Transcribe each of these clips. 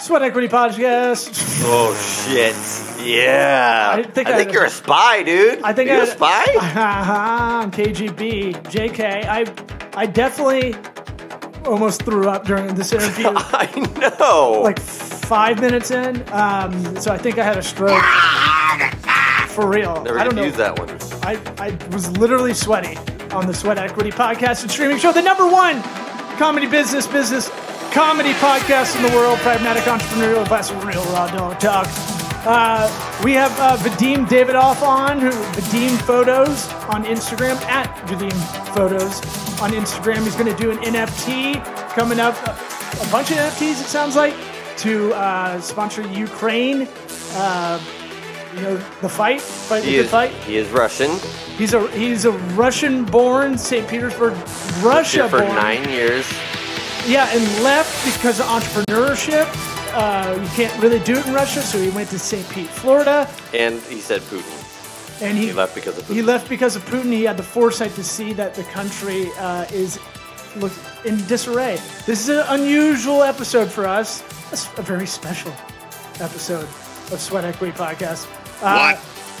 Sweat Equity Podcast. Oh shit! Yeah, I think I- think you're a spy, dude. I think you're I- a spy. I'm KGB, JK. I, I definitely almost threw up during this interview. I know. like five minutes in. Um, so I think I had a stroke. For real. Never I don't know. use that one. I, I was literally sweaty on the Sweat Equity Podcast and streaming show, the number one comedy business, business comedy podcast in the world, pragmatic entrepreneurial advice, with real raw dog talk. Uh, we have uh, Vadim Davidoff on, who Vadim Photos on Instagram, at Vadim Photos on Instagram. He's going to do an NFT coming up, a, a bunch of NFTs, it sounds like, to uh, sponsor Ukraine. Uh, you know, the fight, fight He the is. fight. He is Russian. He's a he's a Russian-born, St. Petersburg, Russia-born. for nine years. Yeah, and left because of entrepreneurship. Uh, you can't really do it in Russia, so he went to St. Pete, Florida, And he said Putin. and he, He left because of Putin. He left because of Putin. He had the foresight to see that the country uh, is look in disarray. This is an unusual episode for us. It's a very special episode of Sweat Equity Podcast. Uh,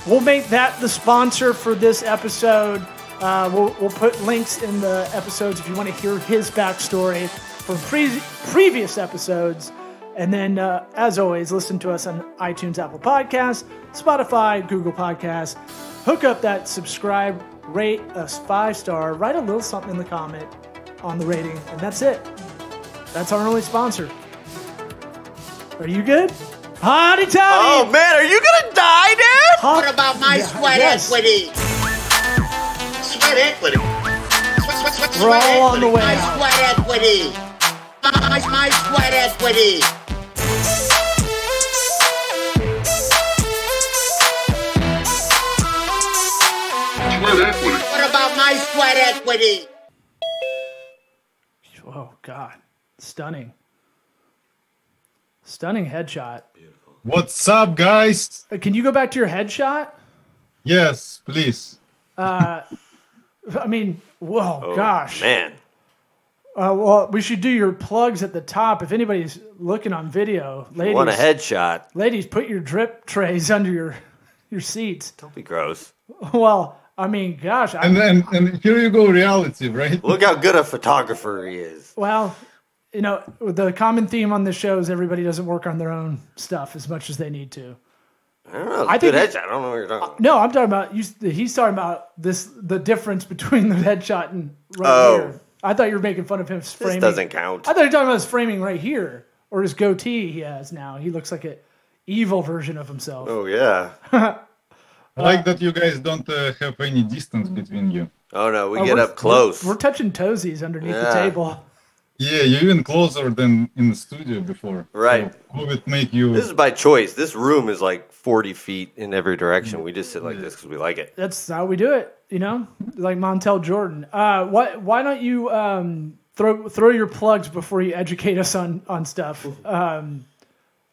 We'll make that the sponsor for this episode. Uh, we'll, we'll put links in the episodes if you want to hear his backstory from pre- previous episodes. And then, uh, as always, listen to us on iTunes, Apple Podcasts, Spotify, Google Podcasts. Hook up that subscribe, rate us five star, write a little something in the comment on the rating, and that's it. That's our only sponsor. Are you good? Hotty toddy! Oh man, are you gonna die, dude? Hot- What about my Yeah, sweat yes. equity? Sweat equity. Sweat, sweat, sweat, We're sweat all on the way My out. sweat equity. My, my sweat equity. What about my sweat equity? Oh God, stunning, stunning headshot. What's up, guys? Uh, Can you go back to your headshot? Yes, please. Uh, I mean, whoa, Oh, gosh. man. Uh, well, we should do your plugs at the top. If anybody's looking on video, ladies, Want a headshot? ladies, put your drip trays under your your seats. Don't be gross. Well, I mean, gosh, I, And and and here you go, reality, right? Look how good a photographer he is. well, you know, the common theme on this show is everybody doesn't work on their own stuff as much as they need to. I don't know. It's I a good think- headshot. I don't know what you're talking about. No, I'm talking about you. He's talking about this. The difference between the headshot and right Oh. here. I thought you were making fun of him This framing. doesn't count. I thought you were talking about his framing right here or his goatee he has now. He looks like an evil version of himself. Oh yeah. I like that you guys don't uh, have any distance between you. Oh no, we Oh, get up close. We're, we're touching toesies underneath the table. Yeah, you're even closer than in the studio before. Right. So COVID make you. This is by choice. This room is like 40 feet in every direction. We just sit like this because we like it. That's how we do it. You know, like Montel Jordan. Uh, why why don't you um, throw throw your plugs before you educate us on on stuff? Um,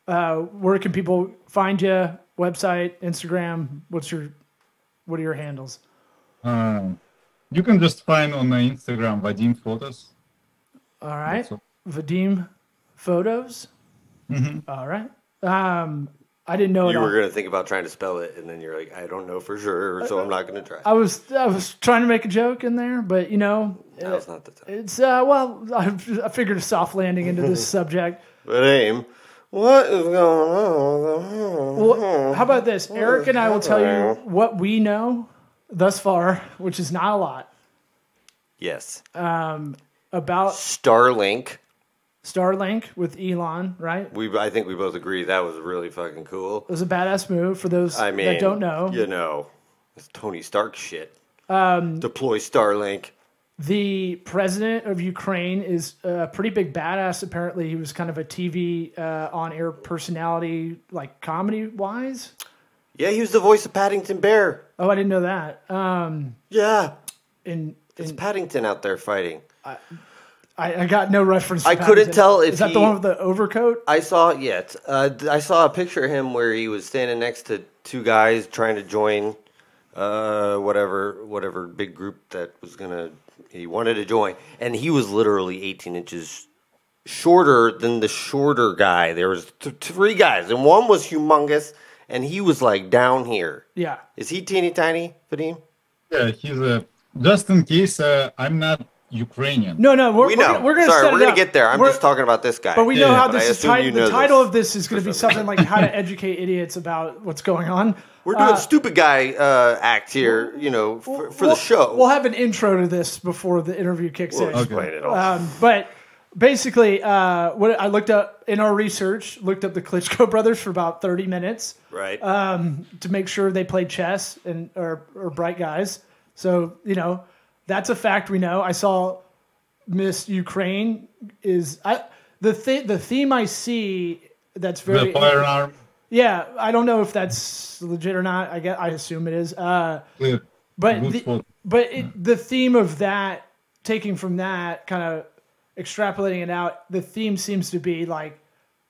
uh, where can people find you? Website, Instagram. What's your what are your handles? Um, you can just find on the Instagram Vadim photos. All right, all. Vadim photos. Mm-hmm. All right. Um, I didn't know. You were going to think about trying to spell it, and then you're like, I don't know for sure, so I'm not going to try. I was I was trying to make a joke in there, but you know, Now's not the time. it's uh, well, I, I figured a soft landing into this subject. But aim, what is going on? Well, how about this? Eric and I will tell you what we know thus far, which is not a lot, Yes. Um, about Starlink. Starlink with Elon. Right? We, I think we both agree that was really fucking cool. It was a badass move for those I mean, that don't know. you know, it's Tony Stark shit. Um, Deploy Starlink. The president of Ukraine is a pretty big badass. Apparently, he was kind of a TV uh, on-air personality, like comedy-wise. Yeah, he was the voice of Paddington Bear. Oh, I didn't know that. Um, Yeah, in, it's Paddington out there fighting. I, I got no reference. To I couldn't Paddington. tell if is that he- the one with the overcoat. I saw yet. Uh, I saw a picture of him where he was standing next to two guys trying to join uh, whatever whatever big group that was gonna he wanted to join, and he was literally 18 inches shorter than the shorter guy. There was th- three guys, and one was humongous, and he was like down here. Yeah. Is he teeny tiny, Vadim? Yeah, he's a. Just in case uh, I'm not Ukrainian. No, no, we're, we we're know. gonna- we're going to Sorry, set we're it gonna up. get there. I'm We're- just talking about this guy. But we Yeah, know how this is assume you know The title this of this is going to be something like how to educate idiots about what's going on. we're doing Uh, stupid guy uh, act here, you know, for, for we'll- the show. We'll have an intro to this before the interview kicks We'll in. explain it all. Um, but basically, uh, what I looked up in our research, looked up the Klitschko brothers for about thirty minutes right. um, to make sure they played chess and are, are bright guys. So you know that's a fact we know. I saw Miss Ukraine is I the th- the theme I see that's very The firearm. yeah. I don't know if that's legit or not. I guess I assume it is. Uh, Yeah, but the, but it, the theme of that, taking from that, kind of extrapolating it out, the theme seems to be like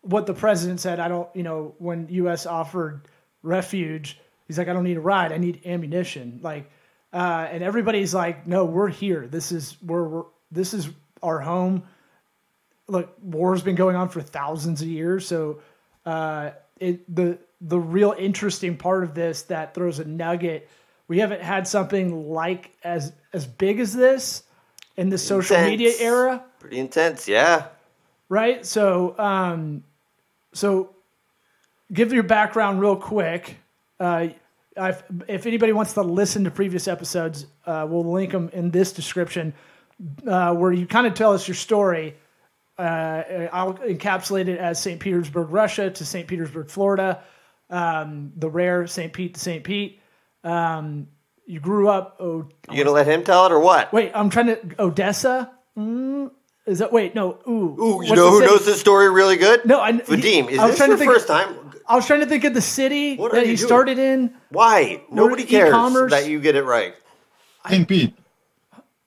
what the president said. I don't, you know, when U.S. offered refuge, he's like, I don't need a ride. I need ammunition. Like, uh, and everybody's like, no, we're here. This is where we're. This is our home. Look, war's been going on for thousands of years, so uh, it the the real interesting part of this that throws a nugget. We haven't had something like as as big as this in the social Intense. media era, Pretty intense, yeah. right? So, um, so give your background real quick. Uh, I've, if anybody wants to listen to previous episodes, uh, we'll link them in this description, uh, where you kind of tell us your story. Uh, I'll encapsulate it as St. Petersburg, Russia to St. Petersburg, Florida, um, the rare St. Pete to St. Pete. Um, you grew up. Oh, You gonna let him tell it or what? wait, I'm trying to Odessa. Mm, is that wait? No, ooh, Ooh, you know who city? knows this story really good? No, I- Vadim, is I this your think- first time? I was trying to think of the city What are that you he doing? started in. Why? Nobody cares e-commerce? that you get it right. St. Pete.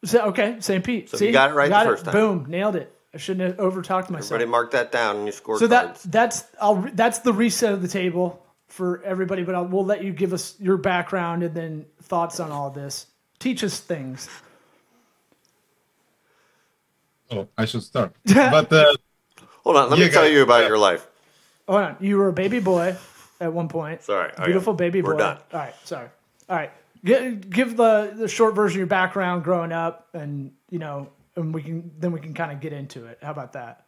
So, okay, St. Pete. So See, you got it right the first time. Boom, nailed it. I shouldn't have over talked myself. Everybody mark that down in your scorecards. So that that's I'll re- that's the reset of the table for everybody. But I'll, we'll let you give us your background and then thoughts on all this. Teach us things. Oh, I should start. but uh, Hold on, let me Yeah, tell guys, you about yeah. your life. Hold on, you were a baby boy at one point. Sorry, okay. beautiful baby boy. We're done. All right, sorry. All right, give, give the the short version of your background growing up, and you know, and we can then we can kind of get into it. How about that?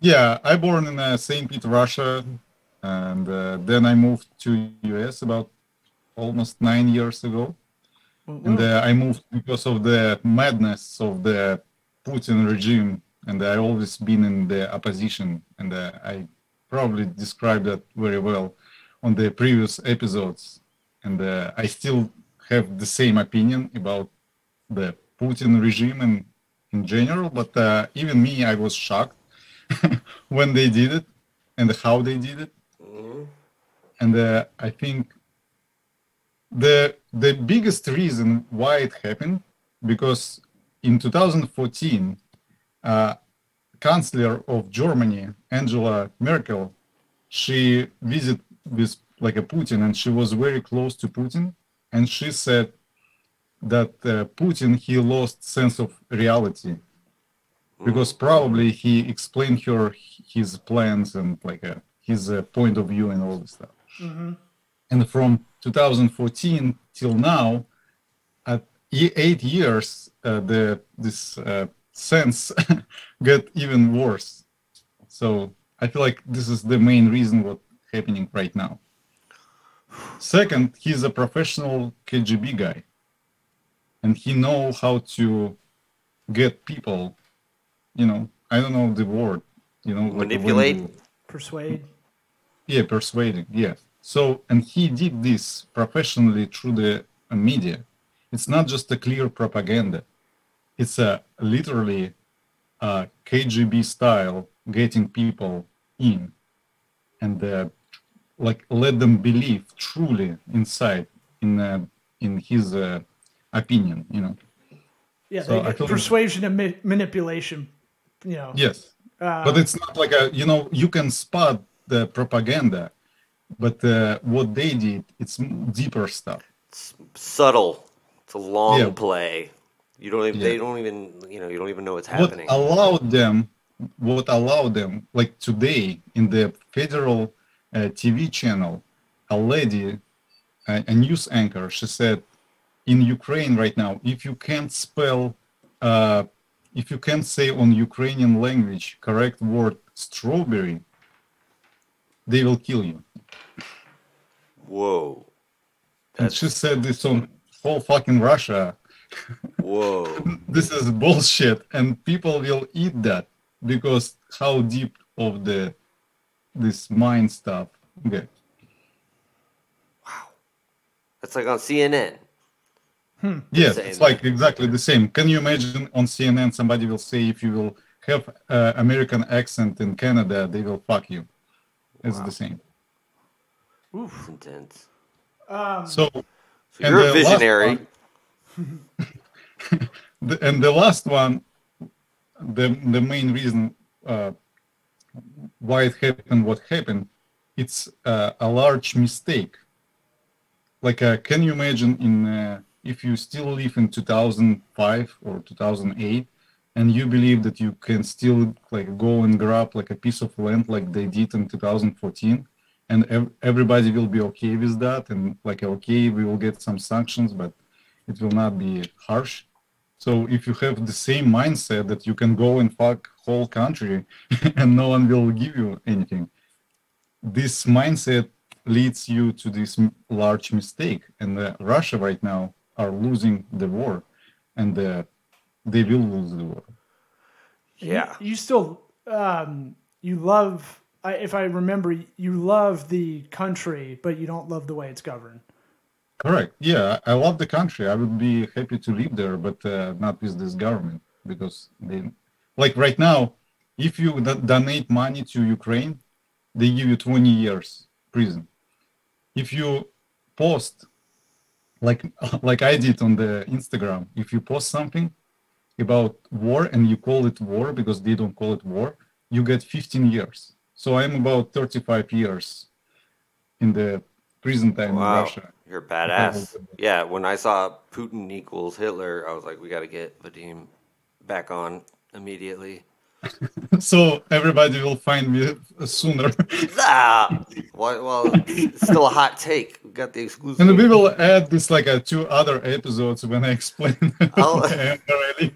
yeah, I born in uh, St. Pete, Russia, and uh, then I moved to US about almost nine years ago. And uh, I moved because of the madness of the Putin regime, and I always been in the opposition, and uh, I probably described that very well on the previous episodes. And uh, I still have the same opinion about the Putin regime in, in general, but uh, even me, I was shocked when they did it and how they did it. And uh, I think the the biggest reason why it happened because in 2014 uh, chancellor of germany angela merkel she visited with like a putin and she was very close to putin and she said that uh, putin he lost sense of reality because probably he explained her his plans and like uh, his uh, point of view and all this stuff. And from 2014 till now at eight years uh, the this uh, sense get even worse so i feel like this is the main reason what's happening right now second he's a professional kgb guy and he know how to get people you know i don't know the word you know like Manipulate? you- Persuade. yeah, persuading. Yeah. So, and he did this professionally through the media. It's not just a clear propaganda. It's a literally uh, KGB style getting people in and uh, like let them believe truly inside in uh, in his uh, opinion. You know. Yeah, So they- I feel- persuasion and ma- manipulation. You know. Yes. but it's not like a you know you can spot the propaganda, but uh, what they did it's deeper stuff. It's subtle. It's a long Yeah. play. You don't even. Yeah. They don't even. You know. You don't even know what's happening. what allowed them what allowed them, like today in the federal uh, TV channel, a lady, a, a news anchor, she said, in Ukraine right now, if you can't spell, uh, if you can't say on Ukrainian language correct word strawberry, they will kill you. Whoa. And she said this on whole fucking Russia. Whoa. This is bullshit, and people will eat that because how deep of the this mind stuff. Okay. Wow. That's like on CNN. Yes, Same. it's like exactly the same. Can you imagine on CNN somebody will say if you will have uh, American accent in Canada, they will fuck you. It's the same. It's intense. So, So you're a visionary. one- the, and the last one, the the main reason uh, why it happened, what happened, it's uh, a large mistake. Like, uh, can you imagine in uh, if you still live in 2005 or 2008, and you believe that you can still like go and grab like a piece of land like they did in 2014, and ev- everybody will be okay with that, and like okay, we will get some sanctions, but it will not be harsh. So if you have the same mindset that you can go and fuck whole country and no one will give you anything, this mindset leads you to this large mistake. And uh, Russia right now are losing the war, and uh, they will lose the war. Yeah. You still, um, you love. I, if I remember, you love the country, but you don't love the way it's governed. Correct. Yeah, I love the country. I would be happy to live there, but uh, not with this government because they, like right now, if you do- donate money to Ukraine, they give you 20 years prison. If you post, like like I did on the Instagram, if you post something about war and you call it war because they don't call it war, you get 15 years. So I'm about 35 years in the prison time in Russia. You're badass. Yeah, when I saw Putin equals Hitler, I was like, we got to get Vadim back on immediately. so everybody will find me sooner Ah! well, still a hot take. We got the exclusive. and we will add this like uh, two other episodes when i explain I'll- already.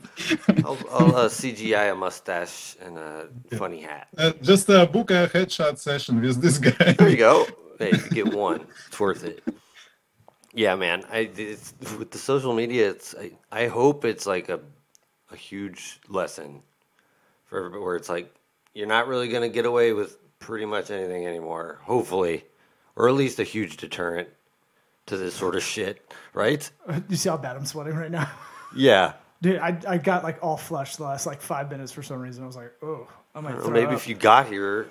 I'll, I'll uh, CGI a mustache and a funny hat. Uh, just uh, book a headshot session with this guy There you go. Hey, you get one. It's worth it. Yeah, man. I it's, with the social media, it's I, I hope it's like a a huge lesson for everybody where it's like you're not really gonna get away with pretty much anything anymore. Hopefully, or at least a huge deterrent to this sort of shit, right? You see how bad I'm sweating right now, Yeah. dude. I, I got like all flushed the last like five minutes for some reason. I was like, oh, I might maybe up. if you got here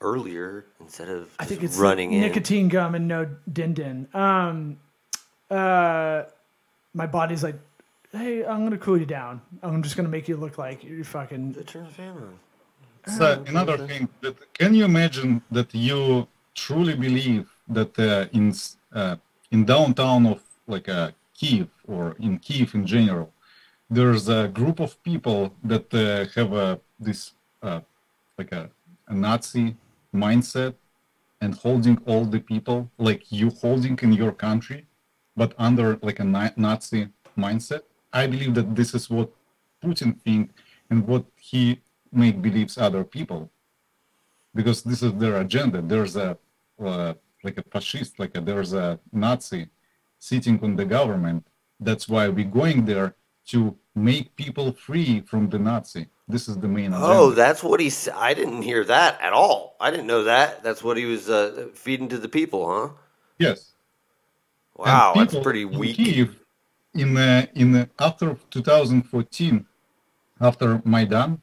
earlier instead of I think it's running in. nicotine gum and no din din. Um, uh, my body's like, hey, I'm gonna cool you down. I'm just gonna make you look like you're fucking. Turn the fan on. so another thing that can you imagine that you truly believe that uh, in uh, in downtown of like uh, kiev or in kiev in general there's a group of people that uh, have a this uh, like a, a nazi mindset and holding all the people like you holding in your country but under like a nazi mindset i believe that this is what putin think and what he make believes other people because this is their agenda there's a uh, like a fascist like a, there's a nazi sitting on the government that's why we're going there to make people free from the nazi this is the main agenda. Oh, that's what he said. I didn't hear that at all. I didn't know that. That's what he was uh, feeding to the people, huh? yes And Wow, that's pretty in weak. Kyiv, in uh, in uh, after 2014, after Maidan,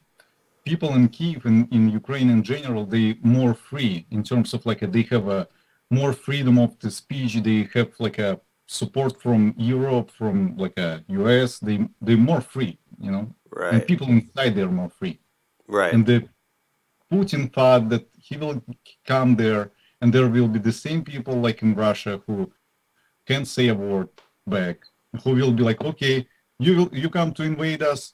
people in Kiev and in Ukraine in general, they more free in terms of like a, they have a more freedom of the speech. They have like a support from Europe, from like a US. They they're more free, you know. Right. And people inside they're more free Right. and the Putin thought that he will come there and there will be the same people like in Russia who can't say a word back, who will be like, okay, you will, you come to invade us,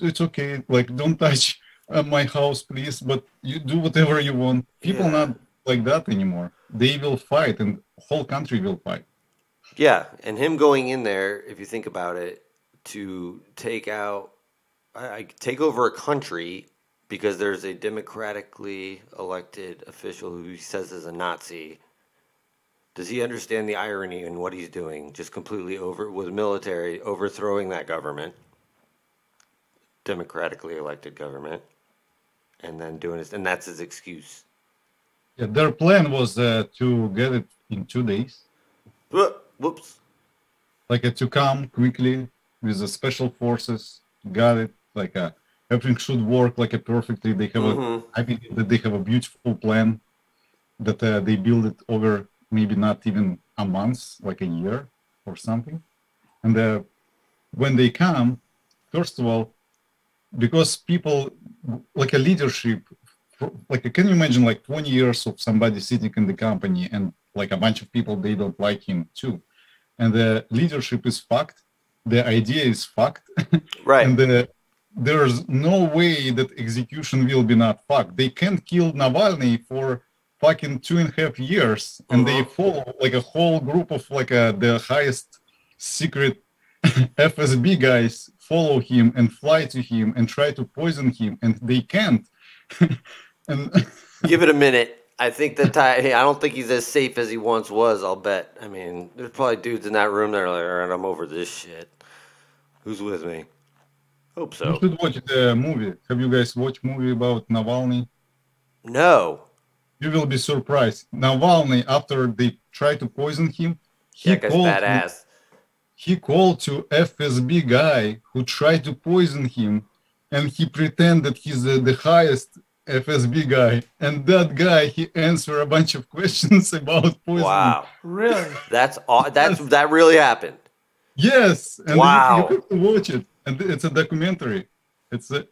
it's okay, like don't touch uh, my house, please, but you do whatever you want. People Yeah. not like that anymore. They will fight, and whole country will fight. Yeah, and him going in there, if you think about it, to take out, I, I take over a country because there's a democratically elected official who he says is a Nazi. Does he understand the irony in what he's doing? Just completely over with military overthrowing that government, democratically elected government, and then doing this, and that's his excuse. Yeah, their plan was uh, to get it in two days, Whoop- Whoops. like uh, to come quickly with the special forces. Got it. Like uh, everything should work like a perfectly. They have Mhm. a. I believe that they have a beautiful plan that uh, they build it over maybe not even a month, like a year or something. And uh, when they come, first of all, because people like a leadership, like can you imagine like 20 years of somebody sitting in the company and like a bunch of people they don't like him too, and the leadership is fucked, the idea is fucked, Right. and the, there's no way that execution will be not fucked. They can't kill Navalny for fucking two and a half years, and they Uh-huh. follow like a whole group of like uh, the highest secret FSB guys follow him and fly to him and try to poison him, and they can't. and Give it a minute. I think that Ty, hey, I don't think he's as safe as he once was. I'll bet. I mean, there's probably dudes in that room that are like, "All right, I'm over this shit." Who's with me? Hope so. you should watch the movie. Have you guys watched movie about Navalny? No. You will be surprised. Navalny, after they try to poison him, he That guy's called badass. he called to FSB guy who tried to poison him, and he pretended he's the, the highest FSB guy, and that guy he answer a bunch of questions about poisoning. Wow. Really? That's aw- that's that really happened. Yes, and you- Wow. you, have to watch it, and it's a documentary. It's a,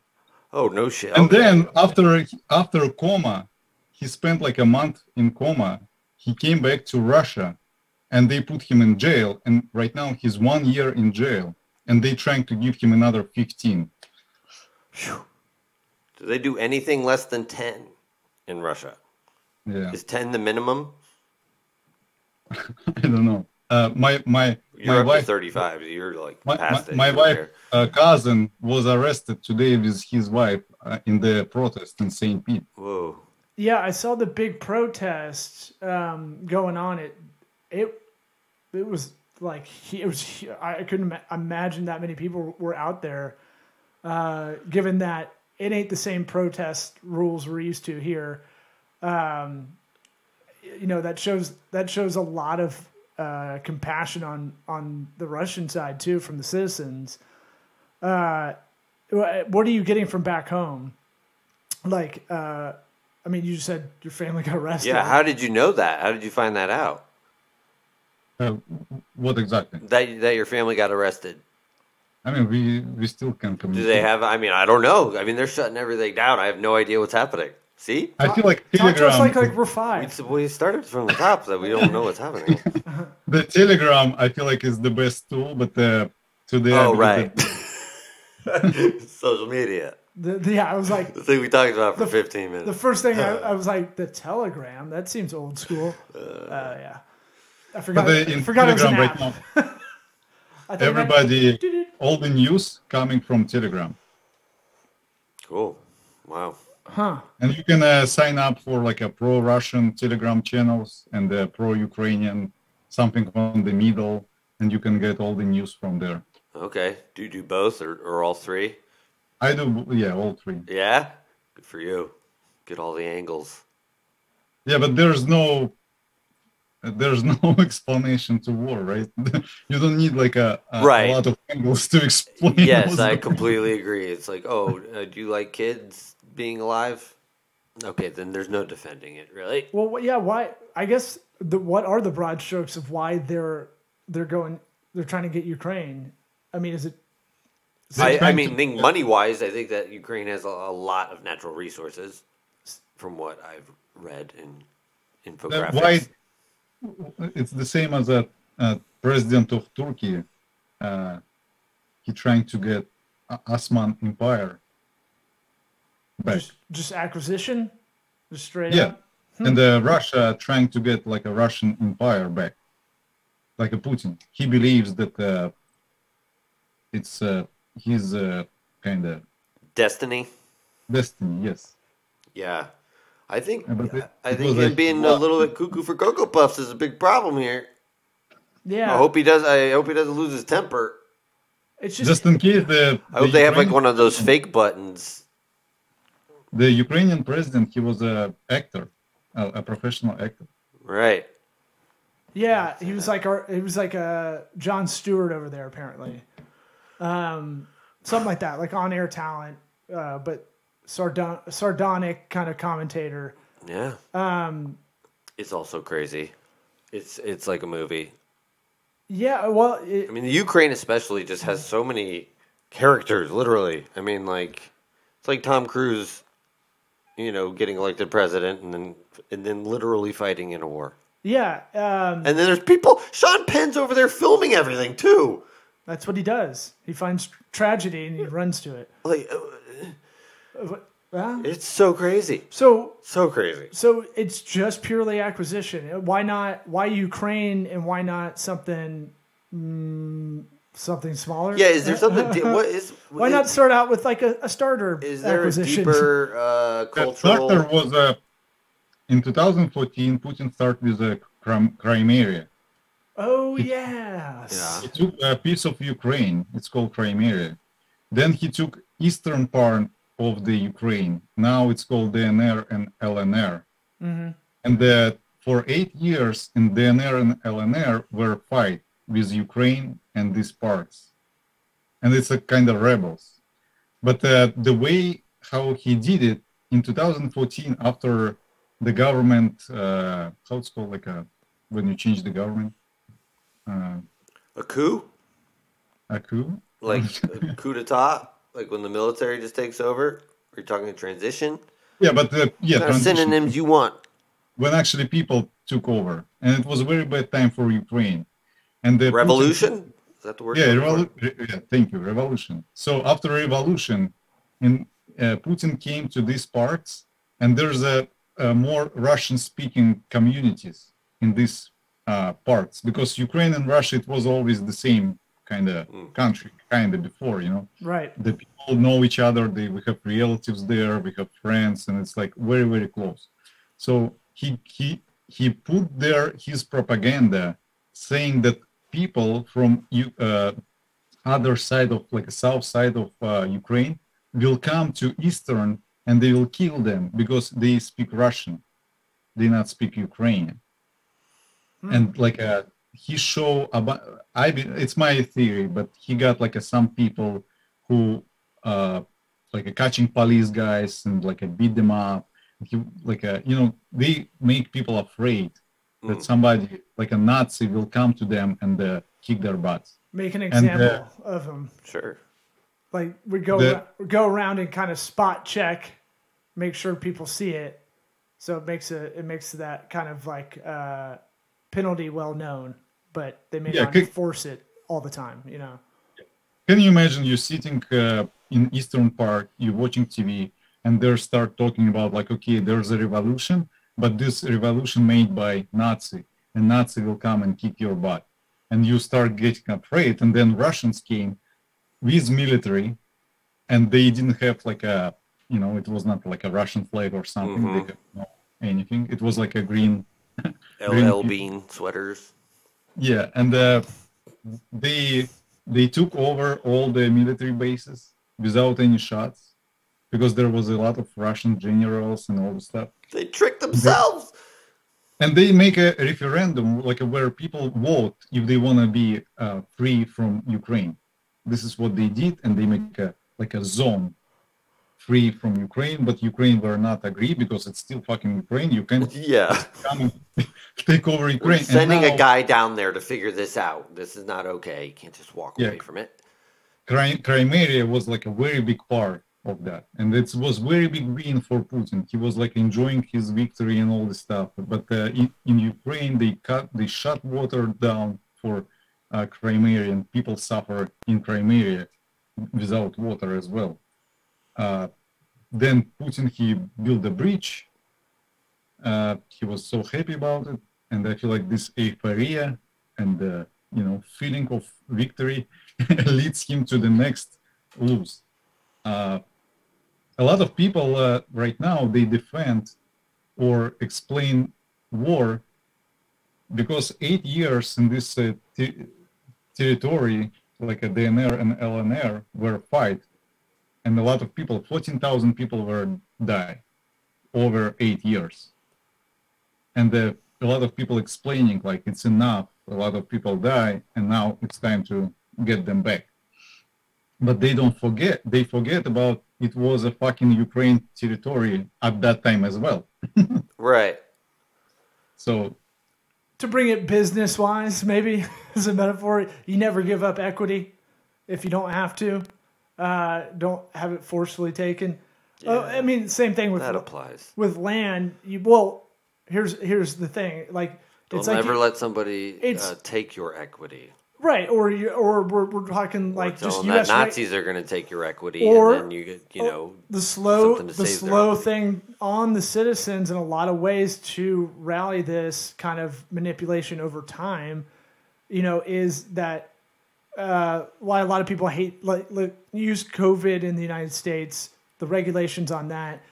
Oh no shit. and Okay. then after after coma, he spent like a month in coma. He came back to Russia, and they put him in jail. And right now he's one year in jail, and they trying to give him another fifteen. do they do anything less than ten in Russia? Yeah, Is ten the minimum? I don't know. Uh, my my You're my up to wife, 35. You're like my, my, past it. my wife uh, cousin was arrested today with his wife uh, in the protest in Saint Pete. Whoa. Yeah, I saw the big protest um, going on. It it it was like it was. I couldn't imagine that many people were out there. Uh, given that it ain't the same protest rules we're used to here, um, you know that shows that shows a lot of uh, compassion on on the Russian side too from the citizens. Uh, what are you getting from back home? Like, uh, I mean, you just said your family got arrested. Yeah. How did you know that? How did you find that out? Uh, what exactly? That that your family got arrested. I mean, we we still can Do communicate. Do they have? I mean, I don't know. I mean, they're shutting everything down. I have no idea what's happening. See, I feel like Talk to us Telegram. like like we're we, we started from the top that we don't know what's happening. the Telegram, I feel like is the best tool, but uh, today. Oh, believe right. that- Social media. The, the- yeah, I was like, The thing we talked about for The- 15 the first thing I, I was like, the Telegram. That seems old school. Uh, yeah, I forgot. But uh, I forgot it was an Telegram app. right now, I thought that- everybody, all the news coming from Telegram, Cool. Wow. Huh. and you can uh, sign up for like a pro-Russian Telegram channels and uh, pro-Ukrainian, something on the middle, and you can get all the news from there. Okay. Do you do both or, or all three? I do, yeah, all three. Yeah. Good for you. Get all the angles. Yeah, but there's no there's no explanation to war, right? you don't need like a, a, Right. a lot of angles to explain. Yes, I going- completely agree. It's like, oh, uh, do you like kids being alive? Okay, then there's no defending it, really. Well, yeah. Why? I guess the what are the broad strokes of why they're they're going they're trying to get Ukraine? I mean, is it They're I, I mean, think money wise, I think that Ukraine has a, a lot of natural resources, from what I've read in Uh, infographics. why it's the same as a, a president of Turkey. Uh, he trying to get O- Osman Empire. back. Just, just acquisition, just straight Yeah, up. and uh, Russia trying to get like a Russian empire back, like a Putin. He believes that uh, it's uh, his uh, kind of Destiny. destiny. Yes. Yeah. I think Yeah, it- I think was him a- being a little bit cuckoo for cocoa puffs is a big problem here. Yeah, I hope he does. I hope he doesn't lose his temper. it's just, Just in case the I hope the they have like one of those fake buttons. the Ukrainian president. He was a actor, a, a professional actor. Right. yeah. He was like our, he was like a Jon Stewart over there apparently, um, something like that, like on air talent, uh, but sardon- sardonic kind of commentator. Yeah. Um. It's also crazy. It's it's like a movie. Yeah, well, it, I mean, the Ukraine especially just has so many characters. Literally. I mean, like it's like Tom Cruise, you know, getting elected president and then and then literally fighting in a war. yeah. Um, And then there's people. Sean Penn's over there filming everything too. That's what he does. He finds tragedy and he runs to it. Like uh, Well, it's so crazy, so so crazy. So it's just purely acquisition. Why not? Why Ukraine and why not something mm, something smaller? Yeah, is there something? Di- what is? Why is, not start out with like a, a starter Is there a deeper uh, That cultural? starter was uh, in 2014. Putin started with a Crim- Crimea. Oh yes. Yeah. He took a piece of Ukraine. It's called Crimea. Then he took eastern part of the Ukraine. Now it's called DNR and LNR. Mhm. And that for eight years in DNR and LNR were fight with Ukraine and these parts. And it's a kind of rebels. But uh, the way how he did it in 2014 after the government, uh, how it's called, like a, when you change the government, uh, A coup, a coup. like a coup d'état, like when the military just takes over. Are you talking a transition? Yeah, but uh, yeah, What synonyms you want? when actually people took over, and it was a very bad time for Ukraine. And the Putin- Revolution? Is that the word? yeah, revolu- re- yeah, thank you, revolution. So after revolution, in uh, Putin came to these parts, and there's a, a more Russian-speaking communities in these uh, parts because Ukraine and Russia it was always the same kind of Mm. country, kind of before, you know. Right. the people know each other they we have relatives there we have friends and it's like very very close so he he he put there his propaganda saying that people from you uh, other side of like south side of uh, ukraine will come to eastern and they will kill them because they speak russian they not speak ukrainian and like uh he show about i be- it's my theory but he got like a, some people who uh like a catching police guys and like a beat them up he like a you know they make people afraid that Mm. somebody like a nazi will come to them and uh, kick their butts Make an And, example uh, of him. Sure. Like we go the- we go around and kind of spot check, make sure people see it. So it makes it it makes that kind of like uh, penalty well known, but they may Yeah, not could- enforce it all the time. You know. Can you imagine you're sitting uh, in Eastern Park, you're watching TV, and they start talking about like, okay, there's a revolution, but this revolution made by Nazi, and Nazi will come and kick your butt, and you start getting afraid, and then Russians came with military, and they didn't have like a, you know, it was not like a Russian flag or something. They Mhm. have no anything. It was like a green LL Bean sweaters. yeah, and uh, they they took over all the military bases without any shots because there was a lot of Russian generals and all the stuff. They tricked themselves. And they make a referendum like where people vote if they want to be uh, free from Ukraine. This is what they did, and they make a like a zone free from Ukraine, but Ukraine will not agree because it's still fucking Ukraine. You can't Yeah. come and take over We're Ukraine. And sending now- a guy down there to figure this out. This is not okay. You can't just walk Yeah. away from it. Crimea was like a very big part of that, and it was very big win for Putin. He was like enjoying his victory and all this stuff. But uh, in, in Ukraine, they cut, they shut water down for uh, Crimea, and people suffer in Crimea without water as well. Uh, then Putin he built a bridge. Uh, he was so happy about it, and I feel like this euphoria and the you know feeling of victory leads him to the next lose. Uh, a lot of people uh, right now they defend or explain war because eight years in this uh, te- territory, like a DNR and LNR, were fight, and a lot of people, fourteen thousand people, were mm. die over eight years, and the, a lot of people explaining like it's enough. A lot of people die, and now it's time to get them back. But they don't forget. They forget about it was a fucking Ukraine territory at that time as well. Right. So to bring it business wise, maybe as a metaphor, you never give up equity if you don't have to. Uh, don't have it forcefully taken. Oh, I mean, same thing with That applies. with land. You well, here's here's the thing. Like Don't it's like ever you- let somebody uh, take your equity. right, or you or we're, we're talking like just U.S. Nazis are going to take your equity, Or- and then you get, you know, the slow the slow thing on the citizens in a lot of ways to rally this kind of manipulation over time you know is that uh, why a lot of people hate like, like use covid in the united states the regulations on that.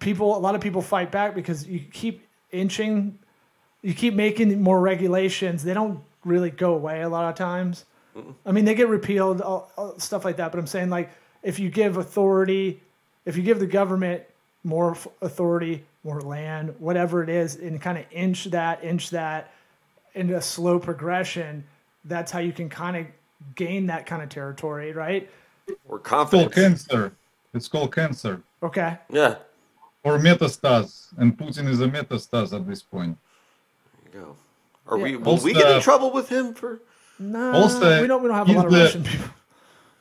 People a lot of people fight back because you keep inching you keep making more regulations. They don't really go away a lot of times. I mean, they get repealed, all, all stuff like that. But I'm saying, like, if you give authority, if you give the government more f- authority, more land, whatever it is, and kind of inch that, inch that, into a slow progression, that's how you can kind of gain that kind of territory, right? we're it's called confident. cancer. It's called cancer. Okay. Yeah. or metastase, and Putin is a metastase at this point. There you go. Are Yeah. we? Will we get in trouble with him for? No, Also, we don't. We don't have a lot of the- Russian people.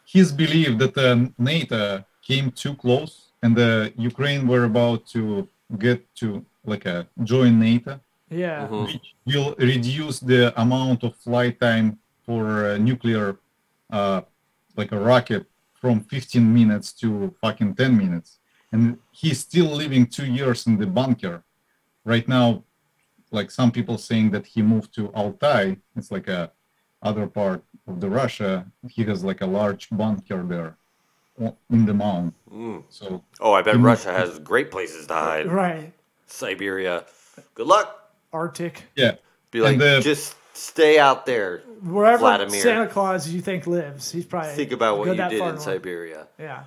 His belief that uh, NATO came too close, and the Ukraine were about to get to like a join NATO, Yeah. Mhm. which will reduce the amount of flight time for uh, nuclear, uh, like a rocket, from 15 minutes to fucking 10 minutes. And he's still living two years in the bunker. Right now, like some people saying that he moved to Altai. It's like a other part of the Russia. He has like a large bunker there in the mountain. Mm. So Oh, I bet. Russia has great places to hide. Right. Siberia. Good luck. Arctic. yeah, Be like, the- just stay out there. Wherever Vladimir. Santa Claus you think lives, he's probably Think about what go you did in north. Siberia. Yeah.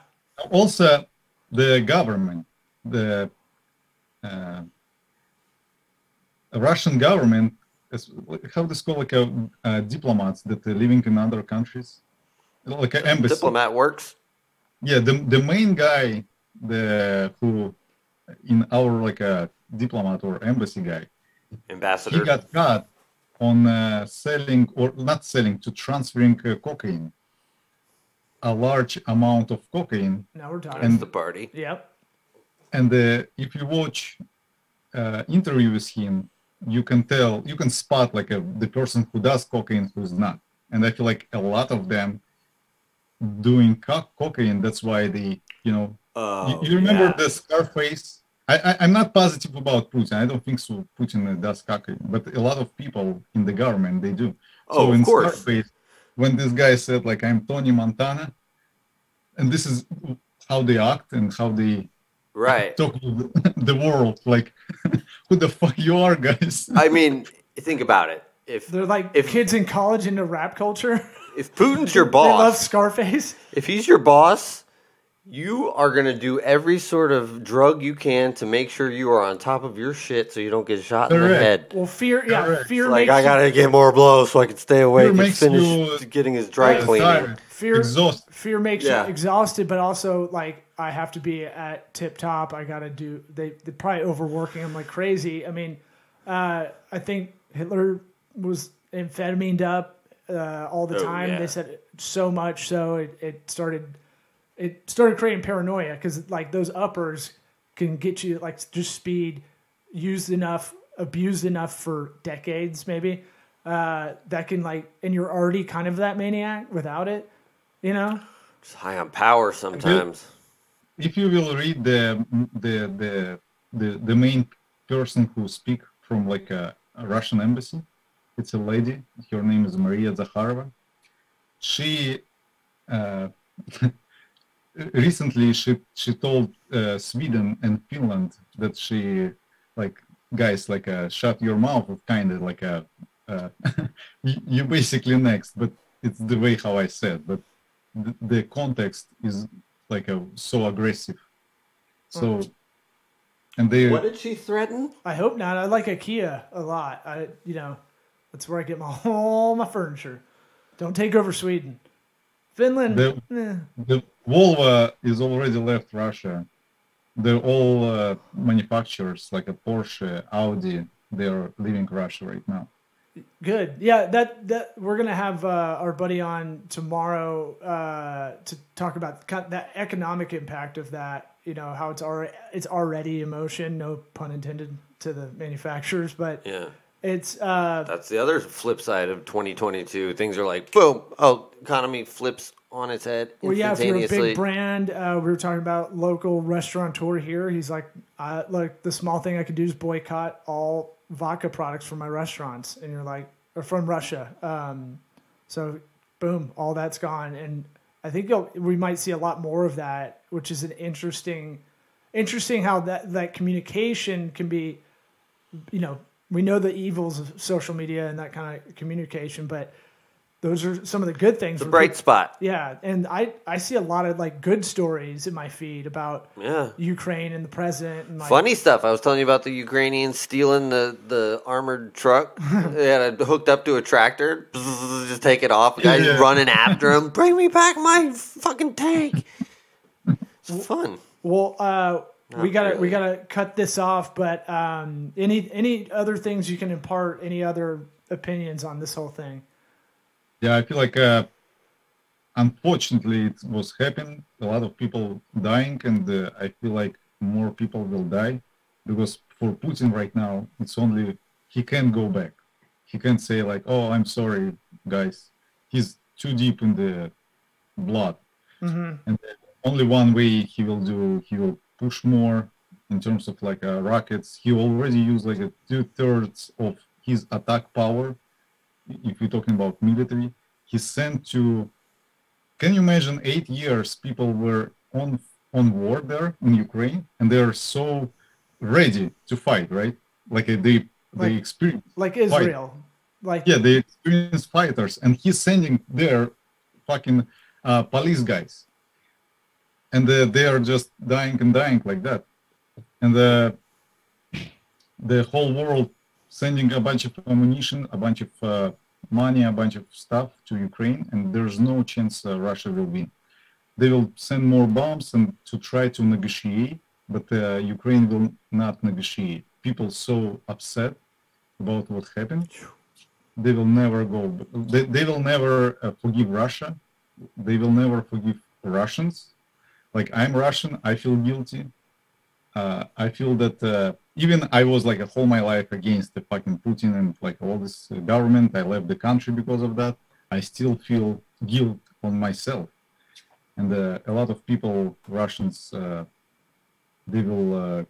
also the government, the uh, Russian government, is, how this called like a uh, diplomats that are living in other countries, like an embassy. Diplomat works. Yeah, the the main guy, the who in our like a diplomat or embassy guy, ambassador. he Ambassador. got caught on uh, selling or not selling to transferring uh, cocaine, a large amount of cocaine Now we're talking. And- the party. yep. and uh, if you watch uh, interview with him you can tell you can spot like a, the person who does cocaine who's not and i feel like a lot of them doing co- cocaine that's why they you know Oh, you, you remember yeah. the scarface I, I i'm not positive about putin i don't think so putin does cocaine but a lot of people in the government they do Oh, of in course. Scarface, when this guy said like I'm Tony Montana, and this is how they act and how they Right. talk to the, the world, like who the fuck you are, guys? I mean, think about it. If They're like If- kids in college into rap culture. if Putin's your boss, They love boss, Scarface. if he's your boss, you are going to do every sort of drug you can to make sure you are on top of your shit so you don't get shot in the head. Well, fear. Yeah, Correct. fear Like makes I gotta get more blows so I can stay awake and finish you- getting his dry Uh, cleaning. tired, fear. exhausted. Fear makes Yeah. you exhausted, but also like I have to be at tip top. I gotta do. They they probably overworking him like crazy. I mean, uh, I think Hitler was amphetamine up uh, all the Oh, time. yeah. They said so much so it, it started it started creating paranoia because like those uppers can get you like just speed used enough abused enough for decades maybe uh, that can like and you're already kind of that maniac without it you know Just high on power sometimes. if you will read the the the the, the main person who speak from like a, a Russian embassy, it's a lady. Her name is Maria Zakharova. She uh, recently she she told uh, Sweden and Finland that she like guys like uh, shut your mouth kind of like a uh, you you basically next but it's the way how I said but the, the context is like a so aggressive so and they What did she threaten? I hope not. I like IKEA a lot. I, you know, that's where I get my all my furniture. Don't take over Sweden, Finland. The- eh. the Volvo is already left Russia. They're all uh, manufacturers like a Porsche, Audi. They're leaving Russia right now. Good. Yeah, that that we're gonna have uh, our buddy on tomorrow uh, to talk about that economic impact of that. You know how it's already it's already emotion, no pun intended to the manufacturers, but Yeah. It's uh, That's the other flip side of 2022. Things are like, boom, oh, economy flips on its head well, yeah. If you're a instantaneously. big brand, uh, we were talking about local restaurateur here. He's like, I, like the small thing I could do is boycott all vodka products from my restaurants, and you're like, or from Russia. Um, so, boom, all that's gone, and I think you'll, we might see a lot more of that, which is an interesting, interesting how that that communication can be, you know, we know the evils of social media and that kind of communication, but those are some of the good things. the where bright spot. yeah, and I I see a lot of like good stories in my feed about Yeah. Ukraine and the president and like Funny stuff. I was telling you about the Ukrainians stealing the, the armored truck. they had it hooked up to a tractor. Just take it off. The guy's Yeah. running after him. Bring me back my fucking tank. It's fun. Well, uh, we gotta we gotta cut this off. But um, any any other things you can impart? Any other opinions on this whole thing? Yeah, I feel like uh, unfortunately it was happening. A lot of people dying, and uh, I feel like more people will die because for Putin right now, it's only he can't go back. He can't say like, "Oh, I'm sorry, guys." He's too deep in the blood, hmm and only one way he will do he will push more in terms of like uh, rockets. He already used like a two thirds of his attack power. If you're talking about military, he sent to. Can you imagine? Eight years people were on on war there in Ukraine, and they are so ready to fight, right? Like uh, they they Like- experience Like Israel, like yeah they experienced fighters and he's sending their fucking uh, police guys and uh, they are just dying and dying like that. And the the whole world sending a bunch of ammunition a bunch of uh, money a bunch of stuff to ukraine and there's no chance uh, russia will win. They will send more bombs and to try to negotiate but uh, ukraine will not negotiate. People so upset about what happened. They will never go they, they will never uh, forgive russia. They will never forgive russians like i'm russian i feel guilty uh, i feel that uh, even i was like a whole my life against the fucking putin and like all this uh, government i left the country because of that i still feel guilt on myself and uh, a lot of people russians uh, they will uh,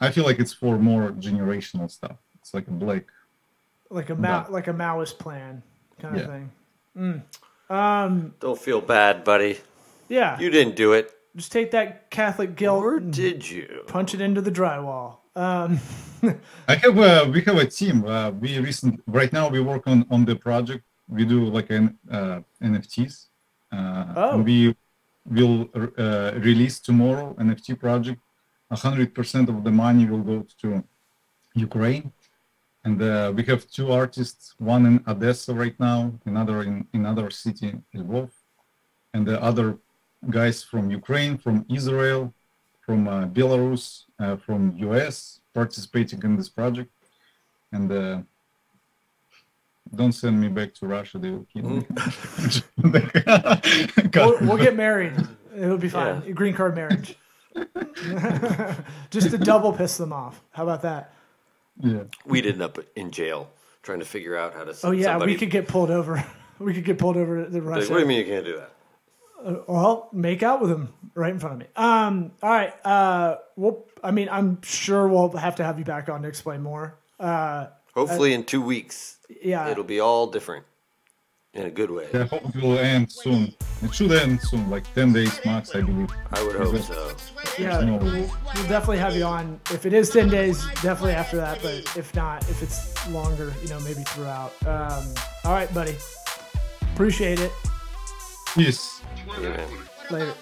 i feel like it's for more generational stuff it's like a black like a Mao, like a Maoist plan kind of thing. Mm. Um, Don't feel bad, buddy. yeah, You didn't do it. Just take that Catholic guilt Or and did you? punch it into the drywall. Um, I have a we have a team. Uh, we recent right now we work on on the project. We do like an uh, NFTs. Uh, Oh. and we will uh, release tomorrow NFT project. hundred percent of the money will go to Ukraine, and uh, we have two artists. One in Odessa right now, another in another city, Lvov, and the other guys from Ukraine, from Israel, from uh, Belarus, uh, from US participating in this project. And uh, don't send me back to Russia; they will kill me. we'll, we'll get married. It'll be fine. Yeah. Green card marriage. Just to double piss them off. How about that? yeah. We'd end up in jail trying to figure out how to. Oh yeah, somebody, we could get pulled over. We could get pulled over to Like, Russia. what do you mean you can't do that? Uh, well, make out with him right in front of me. Um, all right. Uh, well, I mean, I'm sure we'll have to have you back on to explain more. Uh, Hopefully, in two weeks, yeah. it'll be all different in a good way. I hope it will end soon. It should end soon, like 10 days max, I believe. I would hope so. Yeah, No. we'll, we'll definitely have you on. If it is 10 days, definitely after that. But if not, if it's longer, you know, maybe throughout. Um, all right, buddy. Appreciate it. Peace. Later. Later.